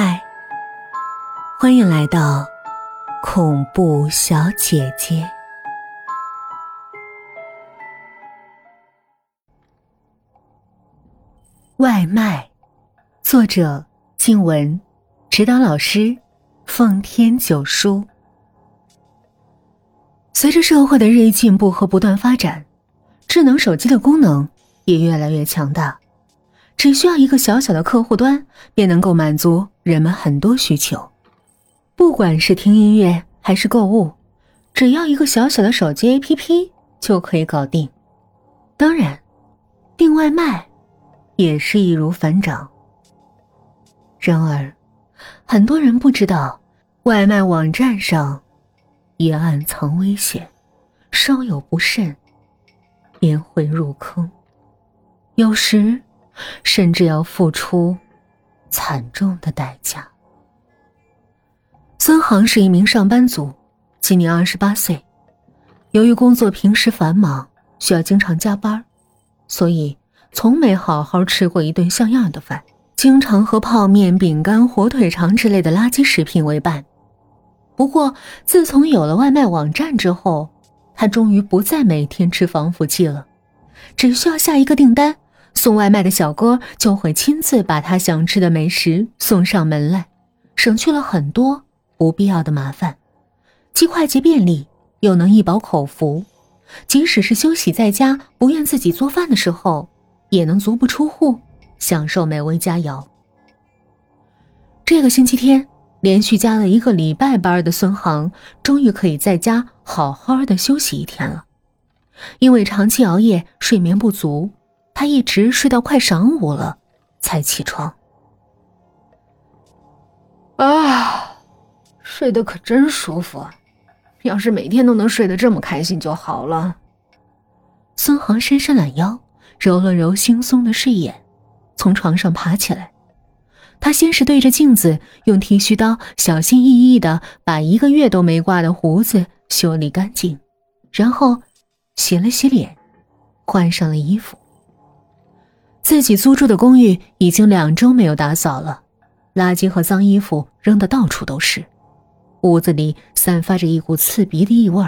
嗨，欢迎来到恐怖小姐姐。外卖，作者：静文，指导老师：奉天九叔。随着社会的日益进步和不断发展，智能手机的功能也越来越强大。只需要一个小小的客户端，便能够满足人们很多需求。不管是听音乐还是购物，只要一个小小的手机 APP 就可以搞定。当然，订外卖也是易如反掌。然而，很多人不知道，外卖网站上也暗藏危险，稍有不慎便会入坑。有时。甚至要付出惨重的代价。孙航是一名上班族，今年二十八岁。由于工作平时繁忙，需要经常加班，所以从没好好吃过一顿像样的饭，经常和泡面、饼干、火腿肠之类的垃圾食品为伴。不过，自从有了外卖网站之后，他终于不再每天吃防腐剂了，只需要下一个订单。送外卖的小哥就会亲自把他想吃的美食送上门来，省去了很多不必要的麻烦，既快捷便利，又能一饱口福。即使是休息在家不愿自己做饭的时候，也能足不出户享受美味佳肴。这个星期天，连续加了一个礼拜班的孙航，终于可以在家好好的休息一天了，因为长期熬夜，睡眠不足。他一直睡到快晌午了，才起床。啊，睡得可真舒服！要是每天都能睡得这么开心就好了。孙航伸伸懒腰，揉了揉惺忪的睡眼，从床上爬起来。他先是对着镜子用剃须刀小心翼翼的把一个月都没刮的胡子修理干净，然后洗了洗脸，换上了衣服。自己租住的公寓已经两周没有打扫了，垃圾和脏衣服扔得到处都是，屋子里散发着一股刺鼻的异味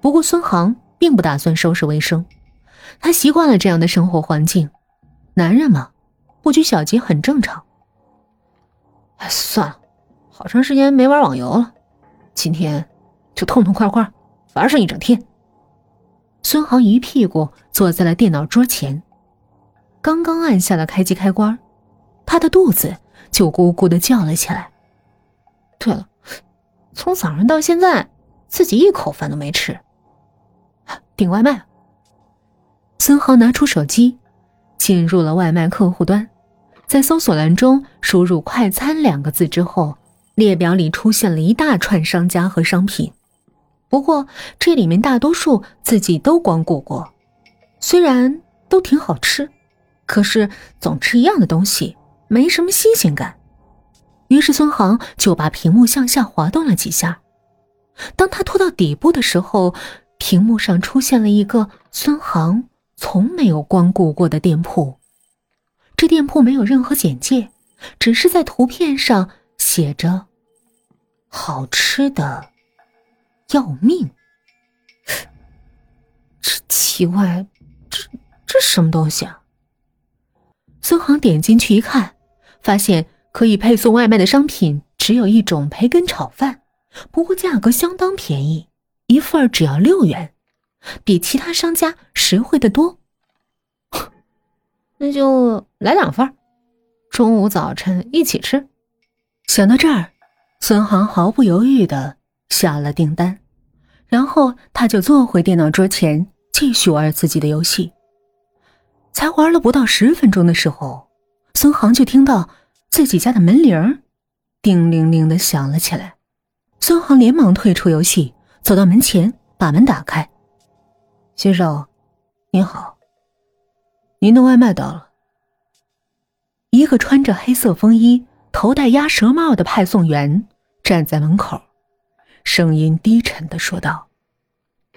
不过孙航并不打算收拾卫生，他习惯了这样的生活环境，男人嘛，不拘小节很正常。哎，算了，好长时间没玩网游了，今天就痛痛快快玩上一整天。孙航一屁股坐在了电脑桌前。刚刚按下了开机开关，他的肚子就咕咕的叫了起来。对了，从早上到现在，自己一口饭都没吃。订外卖。孙浩拿出手机，进入了外卖客户端，在搜索栏中输入“快餐”两个字之后，列表里出现了一大串商家和商品。不过这里面大多数自己都光顾过，虽然都挺好吃。可是总吃一样的东西，没什么新鲜感。于是孙航就把屏幕向下滑动了几下。当他拖到底部的时候，屏幕上出现了一个孙航从没有光顾过的店铺。这店铺没有任何简介，只是在图片上写着“好吃的要命”。这奇怪，这这什么东西啊？孙航点进去一看，发现可以配送外卖的商品只有一种培根炒饭，不过价格相当便宜，一份只要六元，比其他商家实惠的多。那就来两份，中午、早晨一起吃。想到这儿，孙航毫不犹豫的下了订单，然后他就坐回电脑桌前，继续玩自己的游戏。才玩了不到十分钟的时候，孙航就听到自己家的门铃叮铃铃的响了起来。孙航连忙退出游戏，走到门前，把门打开。先生，您好，您的外卖到了。一个穿着黑色风衣、头戴鸭舌帽的派送员站在门口，声音低沉的说道：“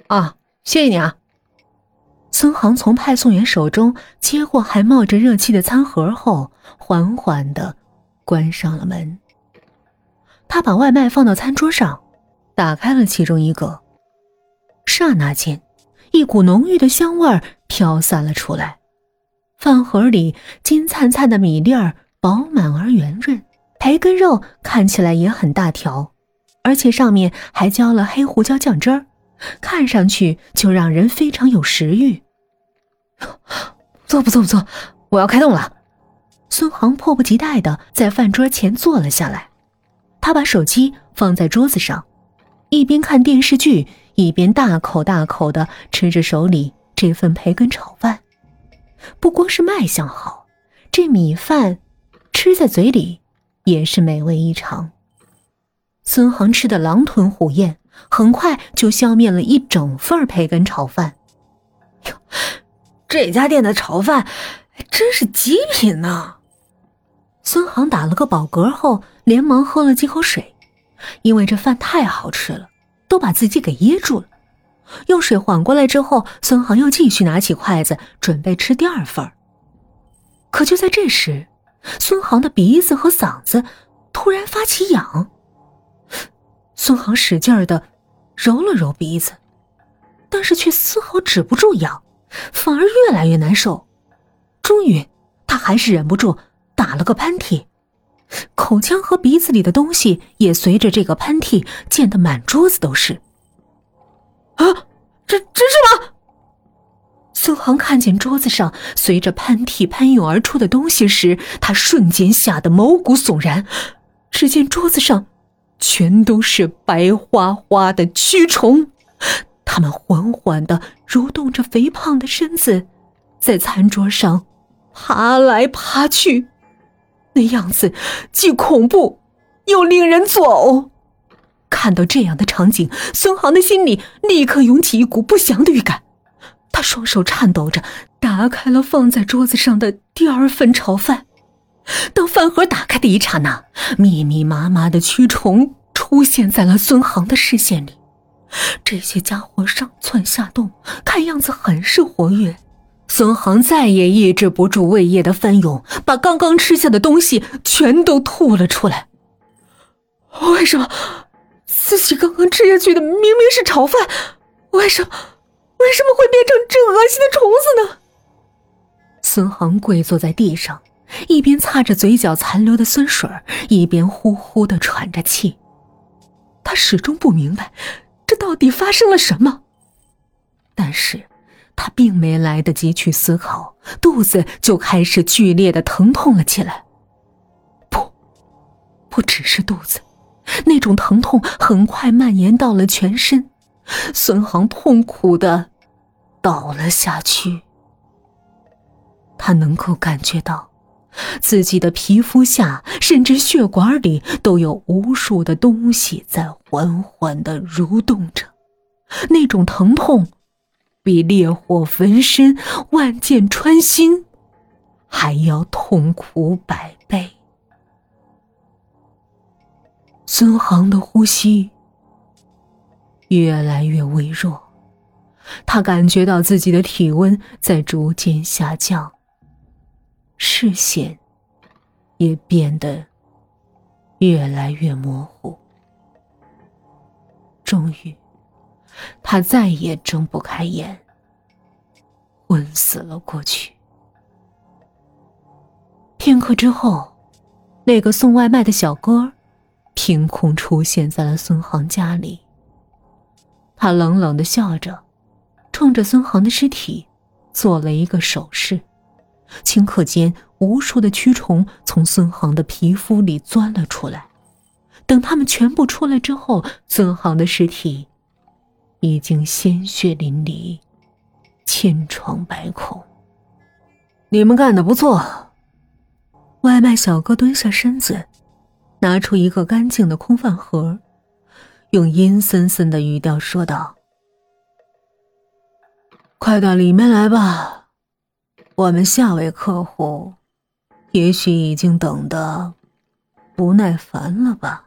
啊，谢谢你啊。”孙航从派送员手中接过还冒着热气的餐盒后，缓缓的关上了门。他把外卖放到餐桌上，打开了其中一个。刹那间，一股浓郁的香味飘散了出来。饭盒里金灿灿的米粒儿饱满而圆润，培根肉看起来也很大条，而且上面还浇了黑胡椒酱汁儿，看上去就让人非常有食欲。不错，不错，不错，我要开动了。孙航迫不及待的在饭桌前坐了下来。他把手机放在桌子上，一边看电视剧，一边大口大口的吃着手里这份培根炒饭。不光是卖相好，这米饭吃在嘴里也是美味异常。孙航吃的狼吞虎咽，很快就消灭了一整份培根炒饭。哟，这家店的炒饭真是极品呐！孙航打了个饱嗝后，连忙喝了几口水，因为这饭太好吃了，都把自己给噎住了。用水缓过来之后，孙航又继续拿起筷子准备吃第二份可就在这时，孙航的鼻子和嗓子突然发起痒。孙航使劲的揉了揉鼻子，但是却丝毫止不住痒，反而越来越难受。终于，他还是忍不住。打了个喷嚏，口腔和鼻子里的东西也随着这个喷嚏溅得满桌子都是。啊，这这是吗？孙航看见桌子上随着喷嚏喷涌而出的东西时，他瞬间吓得毛骨悚然。只见桌子上全都是白花花的蛆虫，它们缓缓的蠕动着肥胖的身子，在餐桌上爬来爬去。那样子既恐怖又令人作呕。看到这样的场景，孙航的心里立刻涌起一股不祥的预感。他双手颤抖着打开了放在桌子上的第二份炒饭。当饭盒打开的一刹那，密密麻麻的蛆虫出现在了孙航的视线里。这些家伙上蹿下动，看样子很是活跃。孙航再也抑制不住胃液的翻涌，把刚刚吃下的东西全都吐了出来。为什么自己刚刚吃下去的明明是炒饭，为什么为什么会变成这恶心的虫子呢？孙航跪坐在地上，一边擦着嘴角残留的酸水，一边呼呼的喘着气。他始终不明白，这到底发生了什么。但是。他并没来得及去思考，肚子就开始剧烈的疼痛了起来。不，不只是肚子，那种疼痛很快蔓延到了全身。孙航痛苦的倒了下去。他能够感觉到，自己的皮肤下甚至血管里都有无数的东西在缓缓的蠕动着，那种疼痛。比烈火焚身、万箭穿心还要痛苦百倍。孙航的呼吸越来越微弱，他感觉到自己的体温在逐渐下降，视线也变得越来越模糊。终于。他再也睁不开眼，昏死了过去。片刻之后，那个送外卖的小哥凭空出现在了孙航家里。他冷冷的笑着，冲着孙航的尸体做了一个手势。顷刻间，无数的蛆虫从孙航的皮肤里钻了出来。等他们全部出来之后，孙航的尸体。已经鲜血淋漓，千疮百孔。你们干的不错。外卖小哥蹲下身子，拿出一个干净的空饭盒，用阴森森的语调说道：“快到里面来吧，我们下位客户，也许已经等得不耐烦了吧。”